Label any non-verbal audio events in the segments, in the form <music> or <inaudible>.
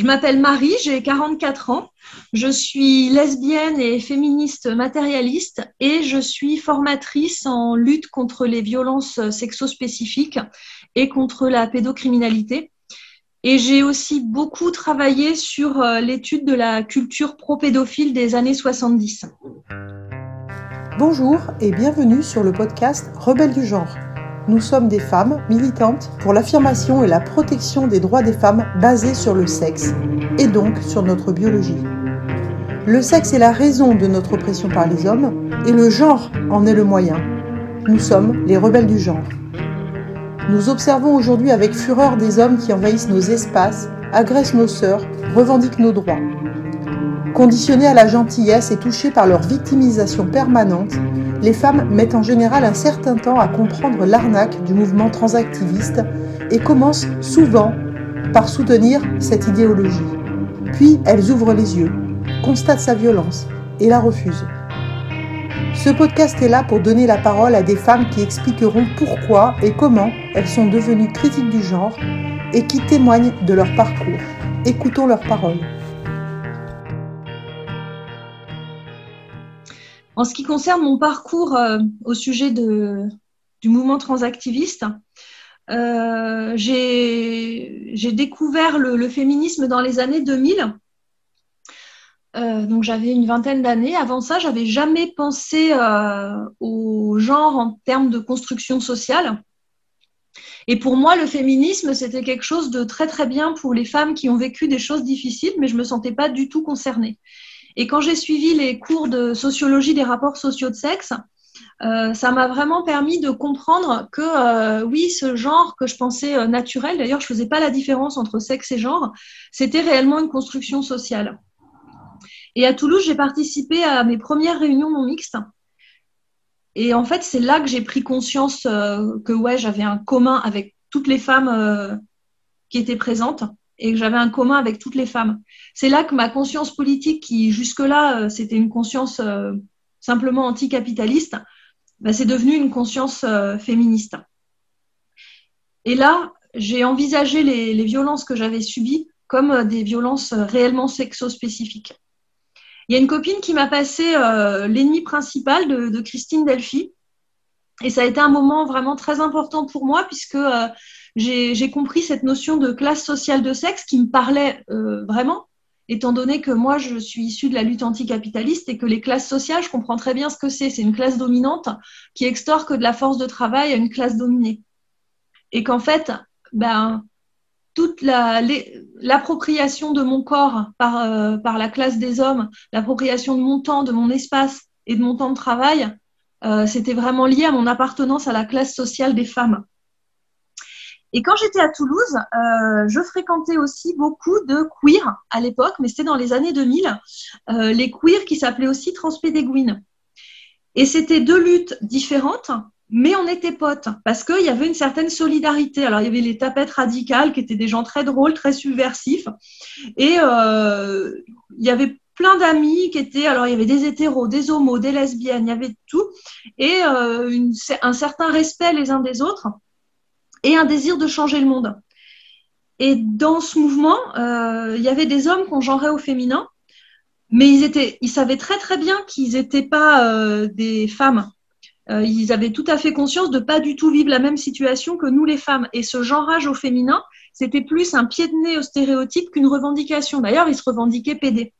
Je m'appelle Marie, j'ai 44 ans. Je suis lesbienne et féministe matérialiste et je suis formatrice en lutte contre les violences sexospécifiques et contre la pédocriminalité. Et j'ai aussi beaucoup travaillé sur euh, l'étude de la culture pro-pédophile des années 70. Bonjour et bienvenue sur le podcast Rebelles du genre nous sommes des femmes militantes pour l'affirmation et la protection des droits des femmes basés sur le sexe, et donc sur notre biologie. Le sexe est la raison de notre oppression par les hommes, et le genre en est le moyen. Nous sommes les rebelles du genre. Nous observons aujourd'hui avec fureur des hommes qui envahissent nos espaces, agressent nos sœurs, revendiquent nos droits. Conditionnés à la gentillesse et touchés par leur victimisation permanente, les femmes mettent en général un certain temps à comprendre l'arnaque du mouvement transactiviste et commencent souvent par soutenir cette idéologie. Puis elles ouvrent les yeux, constatent sa violence et la refusent. Ce podcast est là pour donner la parole à des femmes qui expliqueront pourquoi et comment elles sont devenues critiques du genre et qui témoignent de leur parcours. Écoutons leurs paroles. En ce qui concerne mon parcours euh, au sujet du mouvement transactiviste, euh, j'ai découvert le, féminisme dans les années 2000. Euh, donc j'avais une vingtaine d'années. Avant ça, j'avais jamais pensé au genre en termes de construction sociale. Et pour moi, le féminisme, c'était quelque chose de très très bien pour les femmes qui ont vécu des choses difficiles, mais je me sentais pas du tout concernée. Et quand j'ai suivi les cours de sociologie des rapports sociaux de sexe, euh, ça m'a vraiment permis de comprendre que euh, oui, ce genre que je pensais euh, naturel, d'ailleurs je faisais pas la différence entre sexe et genre, c'était réellement une construction sociale. Et à Toulouse, j'ai participé à mes premières réunions non mixtes. Et en fait, c'est là que j'ai pris conscience que ouais, j'avais un commun avec toutes les femmes qui étaient présentes et que j'avais un commun avec toutes les femmes. C'est là que ma conscience politique, qui jusque-là, euh, c'était une conscience euh, simplement anticapitaliste, bah, c'est devenu une conscience euh, féministe. Et là, j'ai envisagé les, violences que j'avais subies comme des violences réellement sexo-spécifiques. Il y a une copine qui m'a passé l'ennemi principal de, Christine Delphi. Et ça a été un moment vraiment très important pour moi puisque j'ai compris cette notion de classe sociale de sexe qui me parlait euh, vraiment, étant donné que moi, je suis issue de la lutte anticapitaliste et que les classes sociales, je comprends très bien ce que c'est. C'est une classe dominante qui extorque de la force de travail à une classe dominée. Et qu'en fait, ben, toute l'appropriation de mon corps par, euh, par la classe des hommes, l'appropriation de mon temps, de mon espace et de mon temps de travail, euh, c'était vraiment lié à mon appartenance à la classe sociale des femmes. Et quand j'étais à Toulouse, euh, je fréquentais aussi beaucoup de queers à l'époque, mais c'était dans les années 2000, euh, les queers qui s'appelaient aussi transpédéguines. Et c'était deux luttes différentes, mais on était potes parce qu'il y avait une certaine solidarité. Alors il y avait les tapettes radicales qui étaient des gens très drôles, très subversifs, et euh, il y avait plein d'amis qui étaient, alors il y avait des hétéros, des homos, des lesbiennes, il y avait tout, et un certain respect les uns des autres et un désir de changer le monde. Et dans ce mouvement, euh, il y avait des hommes qu'on genrait au féminin, mais ils, étaient, ils savaient très très bien qu'ils n'étaient pas euh, des femmes. Euh, ils avaient tout à fait conscience de pas du tout vivre la même situation que nous les femmes. Et ce genrage au féminin, c'était plus un pied de nez au stéréotype qu'une revendication. D'ailleurs, ils se revendiquaient PD.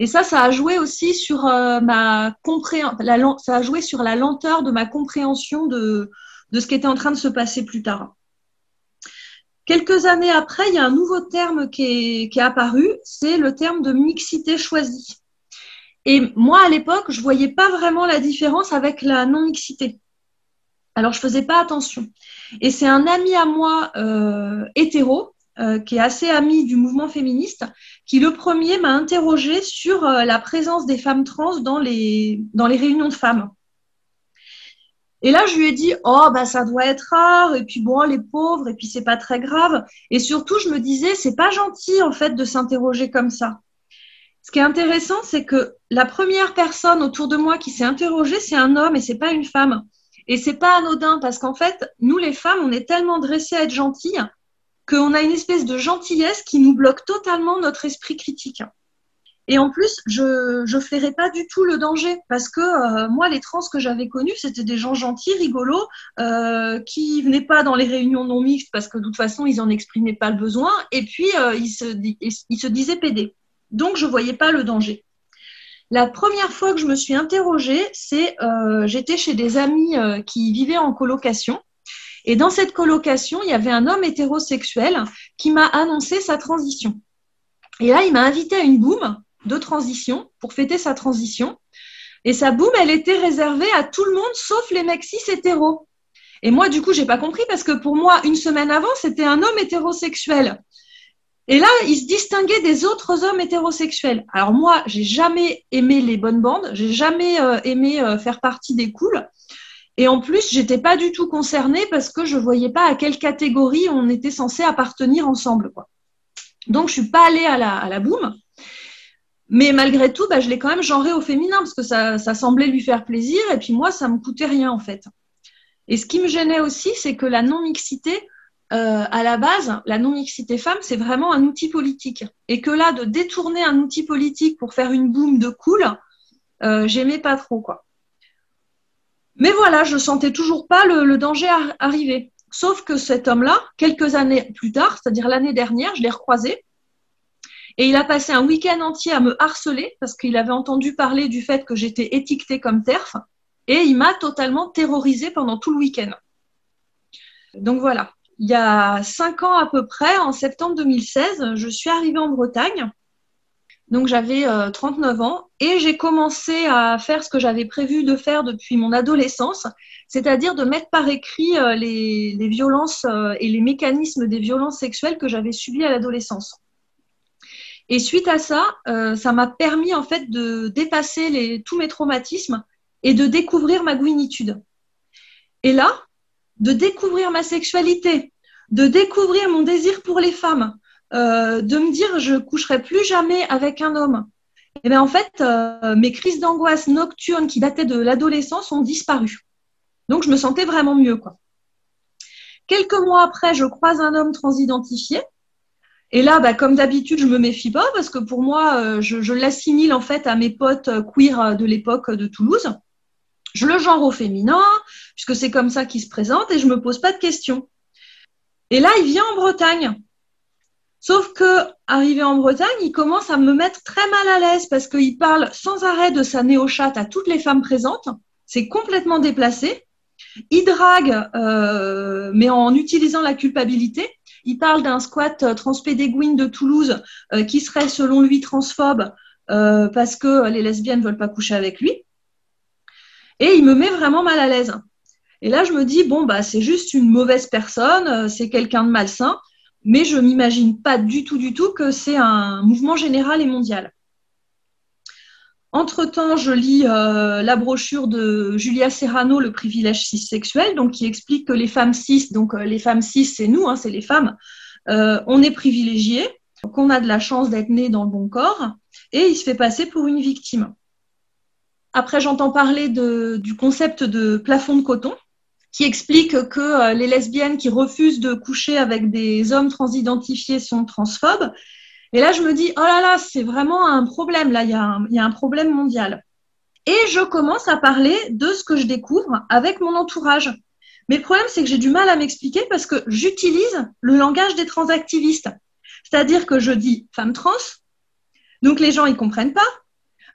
Et ça, ça a joué aussi sur ma compréhension, ça a joué sur la lenteur de ma compréhension de, de ce qui était en train de se passer plus tard. Quelques années après, il y a un nouveau terme qui est, apparu, c'est le terme de mixité choisie. Et moi, à l'époque, je ne voyais pas vraiment la différence avec la non-mixité. Alors, je faisais pas attention. Et c'est un ami à moi euh, hétéro, euh, qui est assez ami du mouvement féministe, qui le premier m'a interrogé sur euh, la présence des femmes trans dans les, dans les réunions de femmes. Et là, je lui ai dit, oh, bah, ça doit être rare, et puis bon, les pauvres, et puis c'est pas très grave. Et surtout, je me disais, c'est pas gentil, en fait, de s'interroger comme ça. Ce qui est intéressant, c'est que la première personne autour de moi qui s'est interrogée, c'est un homme et c'est pas une femme. Et c'est pas anodin parce qu'en fait, nous, les femmes, on est tellement dressées à être gentilles qu'on a une espèce de gentillesse qui nous bloque totalement notre esprit critique. Et en plus, je ne flairais pas du tout le danger parce que euh, moi, les trans que j'avais connus, c'était des gens gentils, rigolos, euh, qui venaient pas dans les réunions non mixtes parce que de toute façon, ils n'en exprimaient pas le besoin et puis euh, ils, se, ils se disaient pédés. Donc, je voyais pas le danger. La première fois que je me suis interrogée, c'est euh, j'étais chez des amis euh, qui vivaient en colocation. Et dans cette colocation, il y avait un homme hétérosexuel qui m'a annoncé sa transition. Et là, il m'a invité à une boum de transition pour fêter sa transition. Et sa boum, elle était réservée à tout le monde sauf les mecs cis hétéros. Et moi, du coup, j'ai pas compris parce que pour moi, une semaine avant, c'était un homme hétérosexuel. Et là, il se distinguait des autres hommes hétérosexuels. Alors moi, j'ai jamais aimé les bonnes bandes, j'ai jamais euh, aimé euh, faire partie des cools. Et en plus, j'étais pas du tout concernée parce que je voyais pas à quelle catégorie on était censé appartenir ensemble. Donc, je suis pas allée à la boum. Mais malgré tout, bah, je l'ai quand même genré au féminin parce que ça, semblait lui faire plaisir. Et puis moi, ça me coûtait rien en fait. Et ce qui me gênait aussi, c'est que la non-mixité, euh, à la base, la non-mixité femme, c'est vraiment un outil politique. Et que là, de détourner un outil politique pour faire une boum de cool, euh, j'aimais pas trop, quoi. Mais voilà, je sentais toujours pas le, danger arriver. Sauf que cet homme-là, quelques années plus tard, c'est-à-dire l'année dernière, je l'ai recroisé. Et il a passé un week-end entier à me harceler parce qu'il avait entendu parler du fait que j'étais étiquetée comme TERF. Et il m'a totalement terrorisée pendant tout le week-end. Donc voilà il y a cinq ans à peu près, en septembre 2016, je suis arrivée en Bretagne. Donc j'avais 39 euh, ans et j'ai commencé à faire ce que j'avais prévu de faire depuis mon adolescence, c'est-à-dire de mettre par écrit euh, les, violences euh, et les mécanismes des violences sexuelles que j'avais subies à l'adolescence. Et suite à ça, ça m'a permis en fait de dépasser tous mes traumatismes et de découvrir ma gouinitude. Et là, de découvrir ma sexualité, de découvrir mon désir pour les femmes, euh, de me dire je coucherai plus jamais avec un homme. Et eh bien en fait, euh, mes crises d'angoisse nocturnes qui dataient de l'adolescence ont disparu. Donc je me sentais vraiment mieux quoi. Quelques mois après, je croise un homme transidentifié. Et là, bah, comme d'habitude, je me méfie pas parce que pour moi, euh, je, l'assimile en fait à mes potes queer de l'époque de Toulouse je le genre au féminin, puisque c'est comme ça qu'il se présente, et je me pose pas de questions. Et là, il vient en Bretagne. Sauf que, arrivé en Bretagne, il commence à me mettre très mal à l'aise parce qu'il parle sans arrêt de sa néo-chatte à toutes les femmes présentes. C'est complètement déplacé. Il drague, euh, mais en utilisant la culpabilité. Il parle d'un squat euh, transpédéguine de Toulouse euh, qui serait, selon lui, transphobe parce que les lesbiennes veulent pas coucher avec lui. Et il me met vraiment mal à l'aise. Et là, je me dis, bon, bah, c'est juste une mauvaise personne, euh, c'est quelqu'un de malsain, mais je m'imagine pas du tout, du tout que c'est un mouvement général et mondial. Entre-temps, je lis euh, la brochure de Julia Serrano, Le privilège cis sexuel, donc qui explique que les femmes cis, donc euh, les femmes cis, c'est nous, hein, c'est les femmes, on est privilégiés, qu'on a de la chance d'être né dans le bon corps, et il se fait passer pour une victime. Après, j'entends parler du concept de plafond de coton, qui explique que euh, les lesbiennes qui refusent de coucher avec des hommes transidentifiés sont transphobes. Et là, je me dis, oh là là, c'est vraiment un problème, là, il y, a un, y a un problème mondial. Et je commence à parler de ce que je découvre avec mon entourage. Mais le problème, c'est que j'ai du mal à m'expliquer parce que j'utilise le langage des transactivistes. C'est-à-dire que je dis femme trans, donc les gens, ils comprennent pas.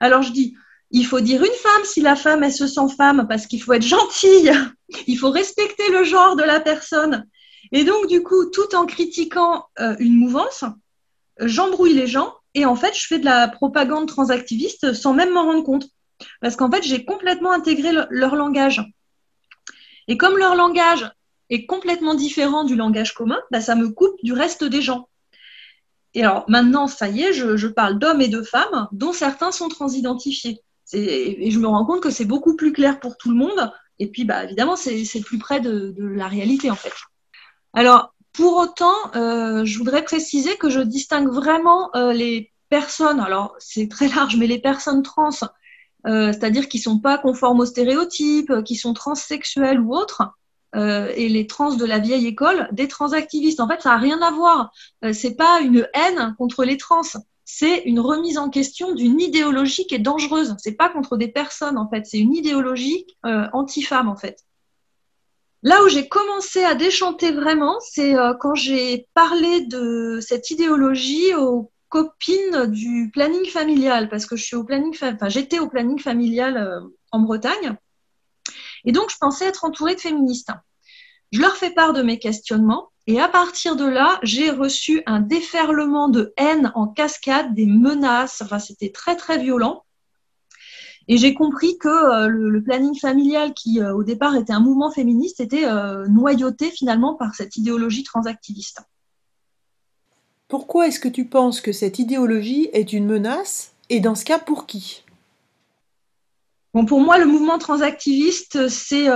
Alors je dis il faut dire une femme si la femme, elle se sent femme, parce qu'il faut être gentille, <laughs> il faut respecter le genre de la personne. Et donc, du coup, tout en critiquant euh, une mouvance, j'embrouille les gens et en fait, je fais de la propagande transactiviste sans même m'en rendre compte. Parce qu'en fait, j'ai complètement intégré leur langage. Et comme leur langage est complètement différent du langage commun, bah, ça me coupe du reste des gens. Et alors maintenant, ça y est, je, parle d'hommes et de femmes, dont certains sont transidentifiés. Et je me rends compte que c'est beaucoup plus clair pour tout le monde. Et puis, bah, évidemment, c'est plus près de, la réalité, en fait. Alors, pour autant, euh, je voudrais préciser que je distingue vraiment euh, les personnes, alors c'est très large, mais les personnes trans, euh, c'est-à-dire qui sont pas conformes aux stéréotypes, qui sont transsexuelles ou autres, et les trans de la vieille école des transactivistes. En fait, ça n'a rien à voir. c'est pas une haine contre les trans, c'est une remise en question d'une idéologie qui est dangereuse. C'est pas contre des personnes en fait, c'est une idéologie anti-femme en fait. Là où j'ai commencé à déchanter vraiment, c'est euh, quand j'ai parlé de cette idéologie aux copines du planning familial, parce que j'étais au planning familial euh, en Bretagne, et donc je pensais être entourée de féministes. Je leur fais part de mes questionnements, et à partir de là, j'ai reçu un déferlement de haine en cascade, des menaces, enfin c'était très très violent. Et j'ai compris que euh, le, planning familial, qui euh, au départ était un mouvement féministe, était euh, noyauté finalement par cette idéologie transactiviste. Pourquoi est-ce que tu penses que cette idéologie est une menace et dans ce cas pour qui? Bon, pour moi, le mouvement transactiviste, c'est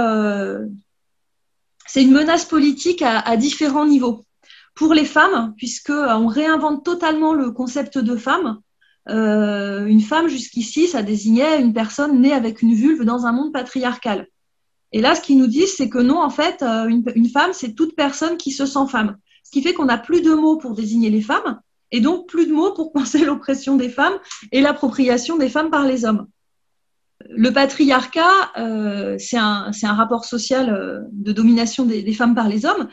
c'est une menace politique à, à, différents niveaux. Pour les femmes, puisque on réinvente totalement le concept de femme, euh, une femme, jusqu'ici, ça désignait une personne née avec une vulve dans un monde patriarcal. Et là, ce qu'ils nous disent, c'est que non, en fait, euh, une, femme, c'est toute personne qui se sent femme. Ce qui fait qu'on n'a plus de mots pour désigner les femmes, et donc plus de mots pour <laughs> penser l'oppression des femmes et l'appropriation des femmes par les hommes. Le patriarcat, euh, c'est un, rapport social de domination des femmes par les hommes,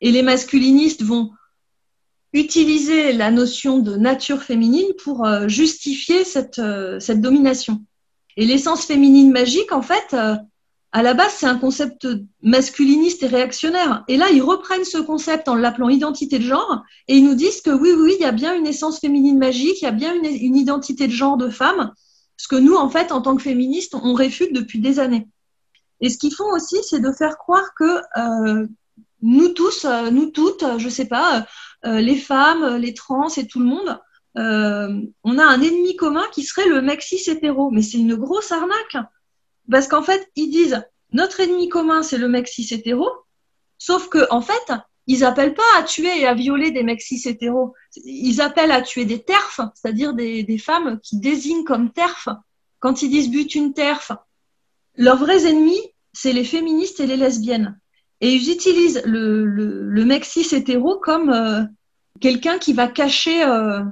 et les masculinistes vont utiliser la notion de nature féminine pour euh, justifier cette, euh, cette domination. Et l'essence féminine magique, en fait, euh, à la base, c'est un concept masculiniste et réactionnaire. Et là, ils reprennent ce concept en l'appelant identité de genre et ils nous disent que oui, oui, il y a bien une essence féminine magique, il y a bien une, identité de genre de femme, ce que nous, en fait, en tant que féministes, on réfute depuis des années. Et ce qu'ils font aussi, c'est de faire croire que nous tous, nous toutes, je sais pas, euh, les femmes, les trans et tout le monde, euh, on a un ennemi commun qui serait le cis hétéro. Mais c'est une grosse arnaque. Parce qu'en fait, ils disent notre ennemi commun, c'est le cis hétéro. Sauf que, en fait, ils appellent pas à tuer et à violer des cis hétéros. Ils appellent à tuer des terfs, c'est-à-dire des, femmes qui désignent comme terfs. Quand ils disent une terf, leurs vrais ennemis, c'est les féministes et les lesbiennes. Et ils utilisent le, le, mec cis hétéro comme euh, quelqu'un qui va cacher euh,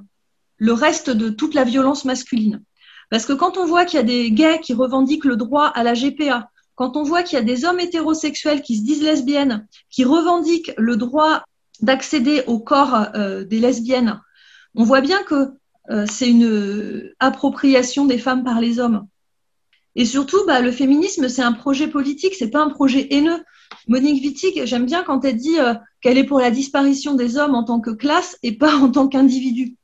le reste de toute la violence masculine. Parce que quand on voit qu'il y a des gays qui revendiquent le droit à la GPA, quand on voit qu'il y a des hommes hétérosexuels qui se disent lesbiennes, qui revendiquent le droit d'accéder au corps euh, des lesbiennes, on voit bien que c'est une appropriation des femmes par les hommes. Et surtout, bah, le féminisme, c'est un projet politique, c'est pas un projet haineux. Monique Wittig, j'aime bien quand elle dit euh, qu'elle est pour la disparition des hommes en tant que classe et pas <laughs> en tant qu'individu.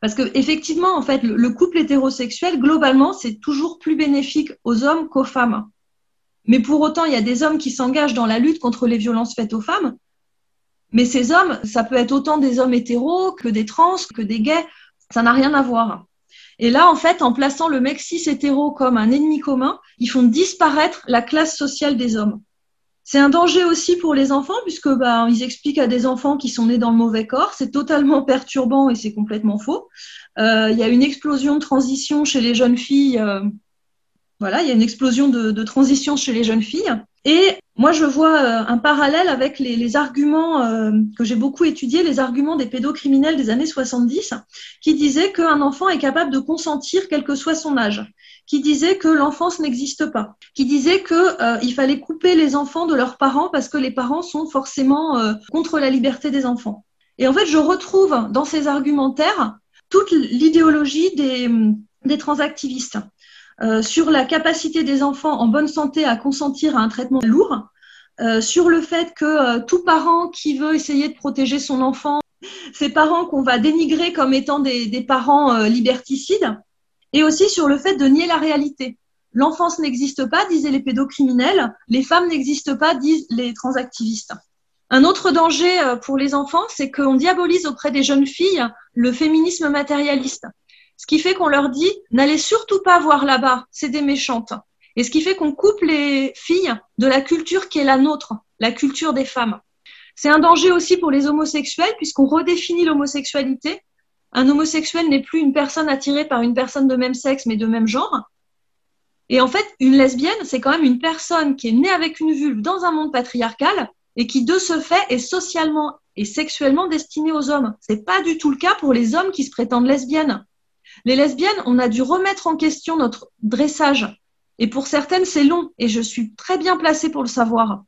Parce que effectivement, en fait, le, couple hétérosexuel, globalement, c'est toujours plus bénéfique aux hommes qu'aux femmes. Mais pour autant, il y a des hommes qui s'engagent dans la lutte contre les violences faites aux femmes. Mais ces hommes, ça peut être autant des hommes hétéros que des trans, que des gays. Ça n'a rien à voir. Et là, en fait, en plaçant le mec cis hétéro comme un ennemi commun, ils font disparaître la classe sociale des hommes. C'est un danger aussi pour les enfants puisque bah, ils expliquent à des enfants qui sont nés dans le mauvais corps. C'est totalement <laughs> perturbant et c'est complètement faux. Euh, il y a une explosion de transition chez les jeunes filles. Euh, voilà, il y a une explosion de, de, transition chez les jeunes filles. Et moi, je vois euh, un parallèle avec les, arguments que j'ai beaucoup étudiés, les arguments des pédocriminels des années 70, qui disaient qu'un enfant est capable de consentir quel que soit son âge qui disait que l'enfance n'existe pas, qui disait qu'il euh, fallait couper les enfants de leurs parents parce que les parents sont forcément euh, contre la liberté des enfants. Et en fait, je retrouve dans ces argumentaires toute l'idéologie des, des transactivistes euh, sur la capacité des enfants en bonne santé à consentir à un traitement lourd, euh, sur le fait que euh, tout parent qui veut essayer de protéger son enfant, <laughs> ces parents qu'on va dénigrer comme étant des, des parents liberticides, et aussi sur le fait de nier la réalité. L'enfance n'existe pas, disaient les pédocriminels, les femmes n'existent pas, disent les transactivistes. Un autre danger euh, pour les enfants, c'est qu'on diabolise auprès des jeunes filles le féminisme matérialiste. Ce qui fait qu'on leur dit, n'allez surtout pas voir là-bas, c'est des méchantes. Et ce qui fait qu'on coupe les filles de la culture qui est la nôtre, la culture des femmes. C'est un danger aussi pour les homosexuels puisqu'on redéfinit l'homosexualité un homosexuel n'est plus une personne attirée par une personne de même sexe mais de même genre. Et en fait, une lesbienne, c'est quand même une personne qui est née avec une vulve dans un monde patriarcal et qui, de ce fait, est socialement et sexuellement destinée aux hommes. C'est pas du tout le cas pour les hommes qui se prétendent lesbiennes. Les lesbiennes, on a dû remettre en question notre dressage. Et pour certaines, c'est long. Et je suis très bien placée pour le savoir.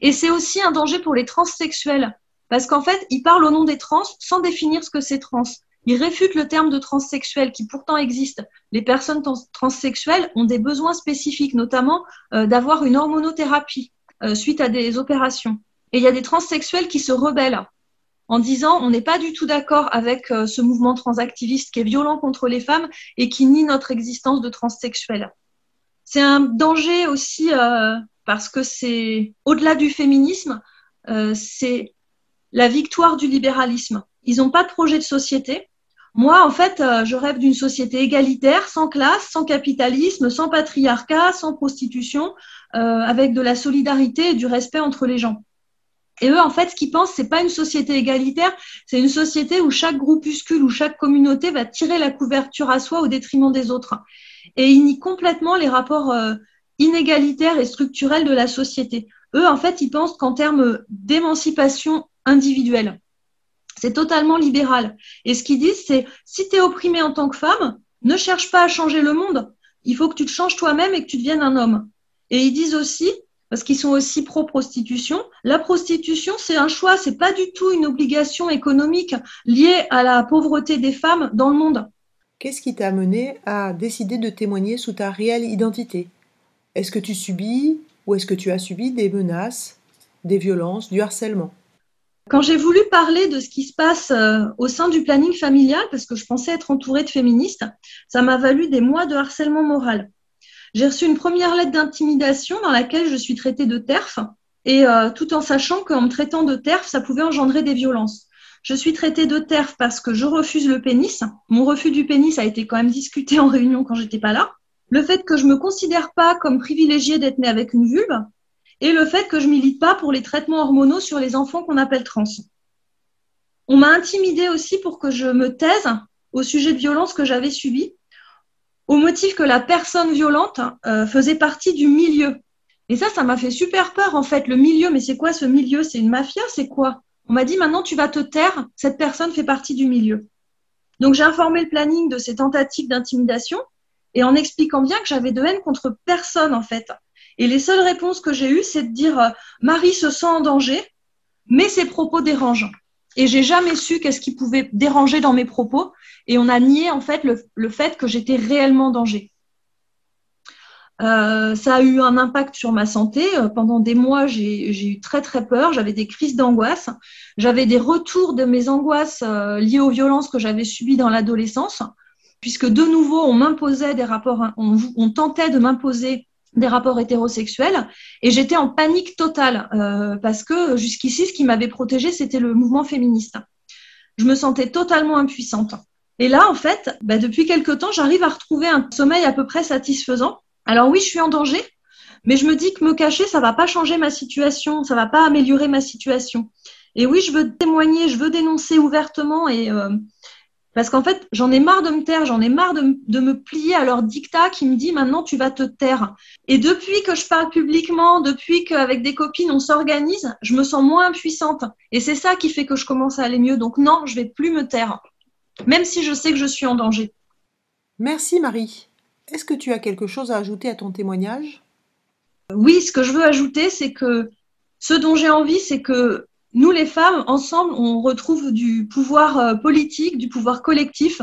Et c'est aussi un danger pour les transsexuels. Parce qu'en fait, ils parlent au nom des trans sans définir ce que c'est trans. Ils réfutent le terme de transsexuel qui pourtant existe. Les personnes transsexuelles ont des besoins spécifiques, notamment euh, d'avoir une hormonothérapie euh, suite à des opérations. Et il y a des transsexuels qui se rebellent en disant on n'est pas du tout d'accord avec euh, ce mouvement transactiviste qui est violent contre les femmes et qui nie notre existence de transsexuels. C'est un danger aussi parce que c'est au-delà du féminisme, c'est la victoire du libéralisme. Ils n'ont pas de projet de société. Moi, en fait, euh, je rêve d'une société égalitaire, sans classe, sans capitalisme, sans patriarcat, sans prostitution, euh, avec de la solidarité et du respect entre les gens. Et eux, en fait, ce qu'ils pensent, c'est pas une société égalitaire, c'est une société où chaque groupuscule ou chaque communauté va tirer la couverture à soi au détriment des autres. Et ils nient complètement les rapports euh, inégalitaires et structurels de la société. Eux, en fait, ils pensent qu'en termes d'émancipation individuelle, c'est totalement libéral. Et ce qu'ils disent, c'est si tu es opprimé en tant que femme, ne cherche pas à changer le monde. Il faut que tu te changes toi-même et que tu deviennes un homme. Et ils disent aussi, parce qu'ils sont aussi pro-prostitution, la prostitution, c'est un choix, c'est pas du tout une obligation économique liée à la pauvreté des femmes dans le monde. Qu'est-ce qui t'a amené à décider de témoigner sous ta réelle identité? Est-ce que tu subis ou est-ce que tu as subi des menaces, des violences, du harcèlement? Quand j'ai voulu parler de ce qui se passe euh, au sein du planning familial, parce que je pensais être entourée de féministes, ça m'a valu des mois de harcèlement moral. J'ai reçu une première lettre d'intimidation dans laquelle je suis traitée de TERF, et euh, tout en sachant qu'en me traitant de TERF, ça pouvait engendrer des violences. Je suis traitée de TERF parce que je refuse le pénis. Mon refus du pénis a été quand même discuté en réunion quand j'étais pas là. Le fait que je me considère pas comme privilégiée d'être née avec une vulve, et le fait que je milite pas pour les traitements hormonaux sur les enfants qu'on appelle trans. On m'a intimidée aussi pour que je me taise au sujet de violences que j'avais subies, au motif que la personne violente euh, faisait partie du milieu. Et ça, ça m'a fait super peur en fait. Le milieu, mais c'est quoi ce milieu? C'est une mafia? C'est quoi? On m'a dit maintenant tu vas te taire, cette personne fait partie du milieu. Donc j'ai informé le planning de ces tentatives d'intimidation et en expliquant bien que j'avais de haine contre personne en fait. Et les seules réponses que j'ai eues, c'est de dire euh, Marie se sent en danger, mais ses propos dérangent. Et j'ai jamais su qu'est-ce qui pouvait déranger dans mes propos. Et on a nié en fait le, fait que j'étais réellement en danger. Euh, ça a eu un impact sur ma santé. Euh, pendant des mois, j'ai eu très très peur. J'avais des crises d'angoisse. J'avais des retours de mes angoisses liées aux violences que j'avais subies dans l'adolescence, puisque de nouveau, on m'imposait des rapports, on tentait de m'imposer des rapports hétérosexuels et j'étais en panique totale euh, parce que jusqu'ici ce qui m'avait protégée c'était le mouvement féministe. Je me sentais totalement impuissante. Et là en fait, bah, depuis quelque temps, j'arrive à retrouver un sommeil à peu près satisfaisant. Alors oui, je suis en danger, mais je me dis que me cacher ça va pas changer ma situation, ça va pas améliorer ma situation. Et oui, je veux témoigner, je veux dénoncer ouvertement et euh, parce qu'en fait, j'en ai marre de me taire, j'en ai marre de, me plier à leur dictat qui me dit maintenant tu vas te taire. Et depuis que je parle publiquement, depuis qu'avec des copines on s'organise, je me sens moins impuissante. Et c'est ça qui fait que je commence à aller mieux. Donc non, je vais plus me taire, même si je sais que je suis en danger. Merci Marie. Est-ce que tu as quelque chose à ajouter à ton témoignage? Oui, ce que je veux ajouter, c'est que ce dont j'ai envie, c'est que nous, les femmes, ensemble, on retrouve du pouvoir euh, politique, du pouvoir collectif,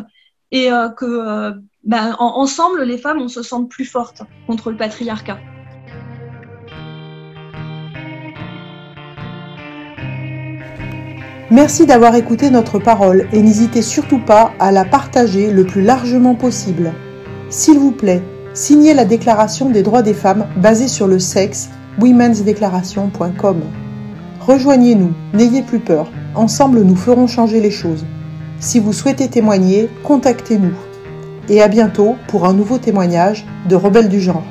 et euh, que euh, ben, ensemble, les femmes, on se sent plus fortes contre le patriarcat. Merci d'avoir écouté notre parole et n'hésitez surtout pas à la partager le plus largement possible. S'il vous plaît, signez la Déclaration des droits des femmes basée sur le sexe womensdeclaration.com. Rejoignez-nous, n'ayez plus peur. Ensemble, nous ferons changer les choses. Si vous souhaitez témoigner, contactez-nous. Et à bientôt pour un nouveau témoignage de Rebelles du genre.